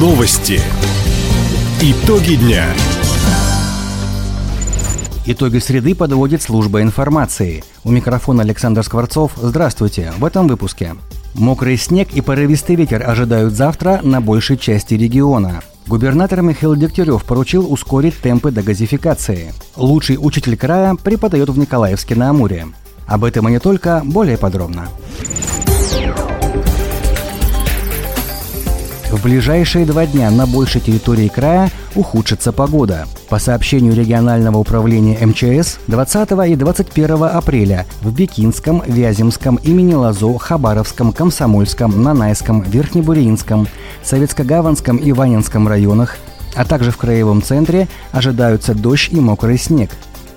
Новости. Итоги дня. Итоги среды подводит служба информации. У микрофона Александр Скворцов. Здравствуйте. В этом выпуске. Мокрый снег и порывистый ветер ожидают завтра на большей части региона. Губернатор Михаил Дегтярев поручил ускорить темпы дегазификации. Лучший учитель края преподает в Николаевске на Амуре. Об этом и не только, более подробно. В ближайшие два дня на большей территории края ухудшится погода. По сообщению регионального управления МЧС, 20 и 21 апреля в Бекинском, Вяземском, имени Лазо, Хабаровском, Комсомольском, Нанайском, Верхнебуринском, Советско-Гаванском и Ванинском районах, а также в краевом центре ожидаются дождь и мокрый снег.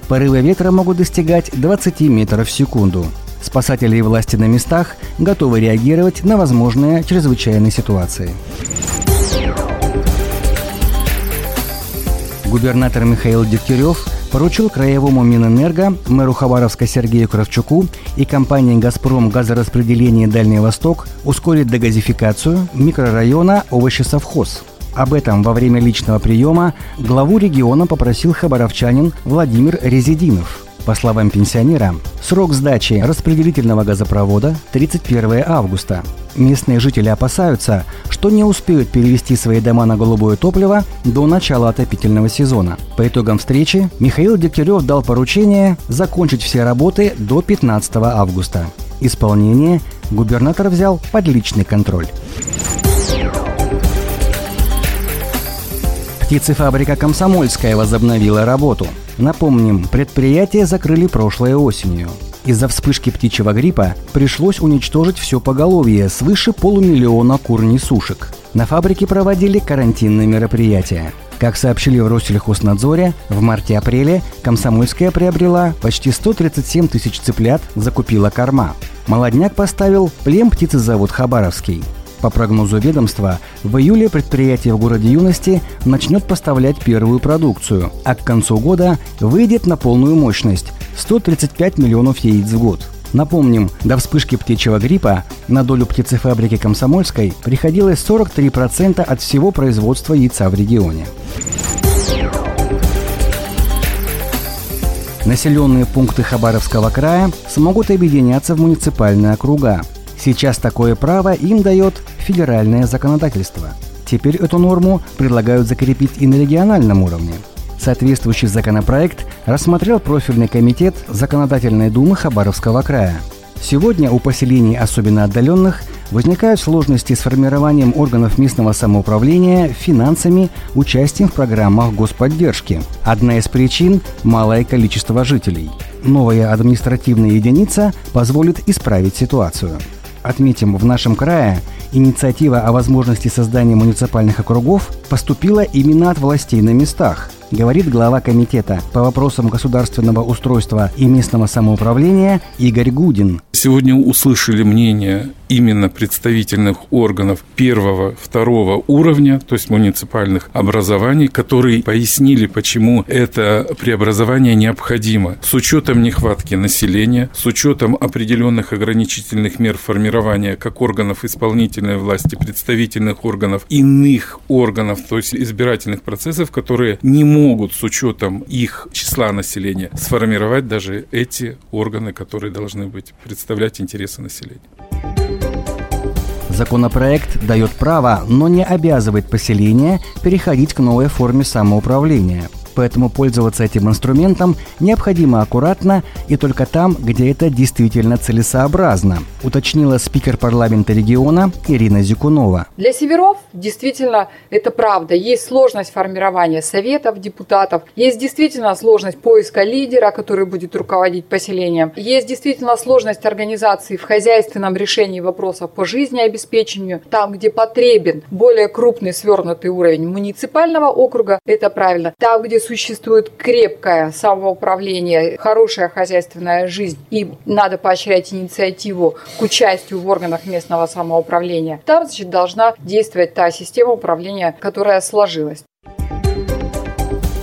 Порывы ветра могут достигать 20 метров в секунду. Спасатели и власти на местах готовы реагировать на возможные чрезвычайные ситуации. Губернатор Михаил Дегтярев поручил краевому Минэнерго, мэру Хабаровска Сергею Кравчуку и компании «Газпром» газораспределение «Дальний Восток» ускорить дегазификацию микрорайона «Овощесовхоз». Об этом во время личного приема главу региона попросил хабаровчанин Владимир Резидинов – по словам пенсионера, срок сдачи распределительного газопровода – 31 августа. Местные жители опасаются, что не успеют перевести свои дома на голубое топливо до начала отопительного сезона. По итогам встречи Михаил Дегтярев дал поручение закончить все работы до 15 августа. Исполнение губернатор взял под личный контроль. Птицефабрика «Комсомольская» возобновила работу – Напомним, предприятие закрыли прошлой осенью. Из-за вспышки птичьего гриппа пришлось уничтожить все поголовье свыше полумиллиона кур-несушек. На фабрике проводили карантинные мероприятия. Как сообщили в Россельхознадзоре, в марте-апреле Комсомольская приобрела почти 137 тысяч цыплят, закупила корма. Молодняк поставил плем птицезавод «Хабаровский». По прогнозу ведомства, в июле предприятие в городе Юности начнет поставлять первую продукцию, а к концу года выйдет на полную мощность – 135 миллионов яиц в год. Напомним, до вспышки птичьего гриппа на долю птицефабрики «Комсомольской» приходилось 43% от всего производства яйца в регионе. Населенные пункты Хабаровского края смогут объединяться в муниципальные округа. Сейчас такое право им дает федеральное законодательство. Теперь эту норму предлагают закрепить и на региональном уровне. Соответствующий законопроект рассмотрел профильный комитет Законодательной думы Хабаровского края. Сегодня у поселений особенно отдаленных возникают сложности с формированием органов местного самоуправления, финансами, участием в программах господдержки. Одна из причин – малое количество жителей. Новая административная единица позволит исправить ситуацию. Отметим, в нашем крае инициатива о возможности создания муниципальных округов поступила именно от властей на местах – говорит глава комитета по вопросам государственного устройства и местного самоуправления Игорь Гудин. Сегодня услышали мнение именно представительных органов первого, второго уровня, то есть муниципальных образований, которые пояснили, почему это преобразование необходимо с учетом нехватки населения, с учетом определенных ограничительных мер формирования как органов исполнительной власти, представительных органов, иных органов, то есть избирательных процессов, которые не могут с учетом их числа населения сформировать даже эти органы, которые должны быть представлять интересы населения. Законопроект дает право, но не обязывает поселение переходить к новой форме самоуправления – поэтому пользоваться этим инструментом необходимо аккуратно и только там, где это действительно целесообразно, уточнила спикер парламента региона Ирина Зюкунова. Для северов действительно это правда. Есть сложность формирования советов, депутатов, есть действительно сложность поиска лидера, который будет руководить поселением, есть действительно сложность организации в хозяйственном решении вопросов по жизнеобеспечению, там, где потребен более крупный свернутый уровень муниципального округа, это правильно. Там, где существует крепкое самоуправление, хорошая хозяйственная жизнь, и надо поощрять инициативу к участию в органах местного самоуправления, там, значит, должна действовать та система управления, которая сложилась.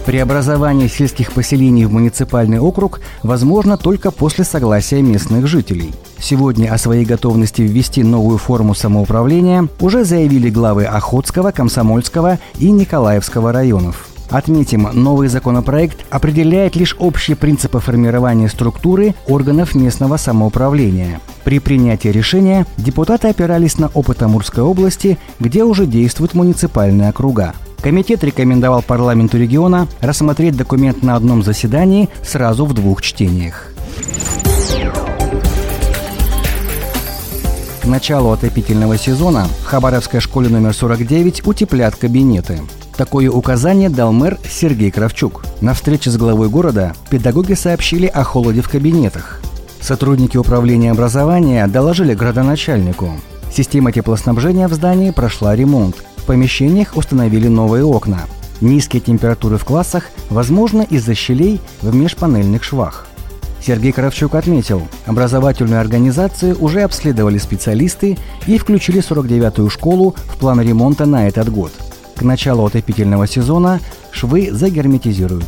Преобразование сельских поселений в муниципальный округ возможно только после согласия местных жителей – Сегодня о своей готовности ввести новую форму самоуправления уже заявили главы Охотского, Комсомольского и Николаевского районов. Отметим, новый законопроект определяет лишь общие принципы формирования структуры органов местного самоуправления. При принятии решения депутаты опирались на опыт Амурской области, где уже действуют муниципальные округа. Комитет рекомендовал парламенту региона рассмотреть документ на одном заседании сразу в двух чтениях. К началу отопительного сезона в Хабаровской школе номер 49 утеплят кабинеты. Такое указание дал мэр Сергей Кравчук. На встрече с главой города педагоги сообщили о холоде в кабинетах. Сотрудники управления образования доложили градоначальнику. Система теплоснабжения в здании прошла ремонт. В помещениях установили новые окна. Низкие температуры в классах возможны из-за щелей в межпанельных швах. Сергей Кравчук отметил, образовательную организацию уже обследовали специалисты и включили 49-ю школу в план ремонта на этот год – к началу отопительного сезона швы загерметизируют.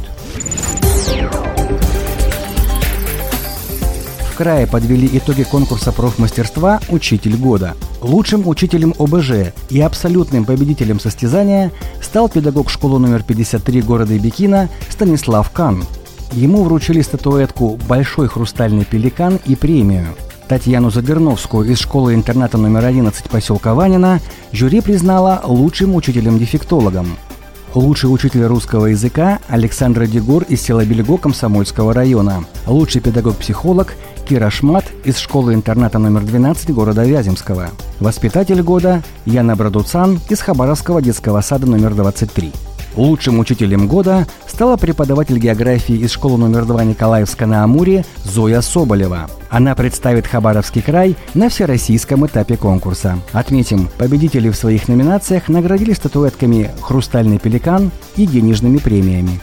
В крае подвели итоги конкурса профмастерства «Учитель года». Лучшим учителем ОБЖ и абсолютным победителем состязания стал педагог школы номер 53 города Бикина Станислав Кан. Ему вручили статуэтку «Большой хрустальный пеликан» и премию – Татьяну Задерновскую из школы-интерната номер 11 поселка Ванина жюри признала лучшим учителем-дефектологом. Лучший учитель русского языка Александра Дегор из села Бельго Комсомольского района. Лучший педагог-психолог Кира Шмат из школы-интерната номер 12 города Вяземского. Воспитатель года Яна Брадуцан из Хабаровского детского сада номер 23. Лучшим учителем года стала преподаватель географии из школы номер 2 Николаевска на Амуре Зоя Соболева. Она представит Хабаровский край на всероссийском этапе конкурса. Отметим, победители в своих номинациях наградили статуэтками «Хрустальный пеликан» и денежными премиями.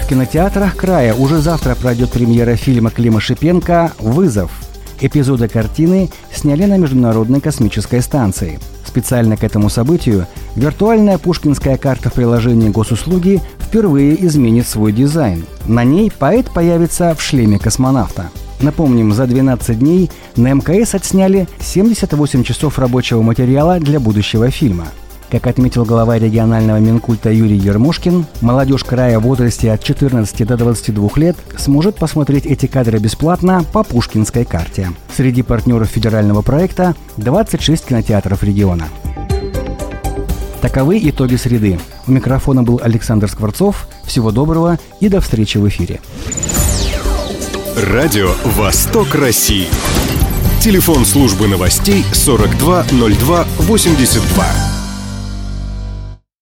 В кинотеатрах края уже завтра пройдет премьера фильма Клима Шипенко «Вызов». Эпизоды картины сняли на Международной космической станции – Специально к этому событию виртуальная пушкинская карта в приложении госуслуги впервые изменит свой дизайн. На ней поэт появится в шлеме космонавта. Напомним, за 12 дней на МКС отсняли 78 часов рабочего материала для будущего фильма – как отметил глава регионального Минкульта Юрий Ермошкин, молодежь края в возрасте от 14 до 22 лет сможет посмотреть эти кадры бесплатно по Пушкинской карте. Среди партнеров федерального проекта 26 кинотеатров региона. Таковы итоги среды. У микрофона был Александр Скворцов. Всего доброго и до встречи в эфире. Радио «Восток России». Телефон службы новостей 420282.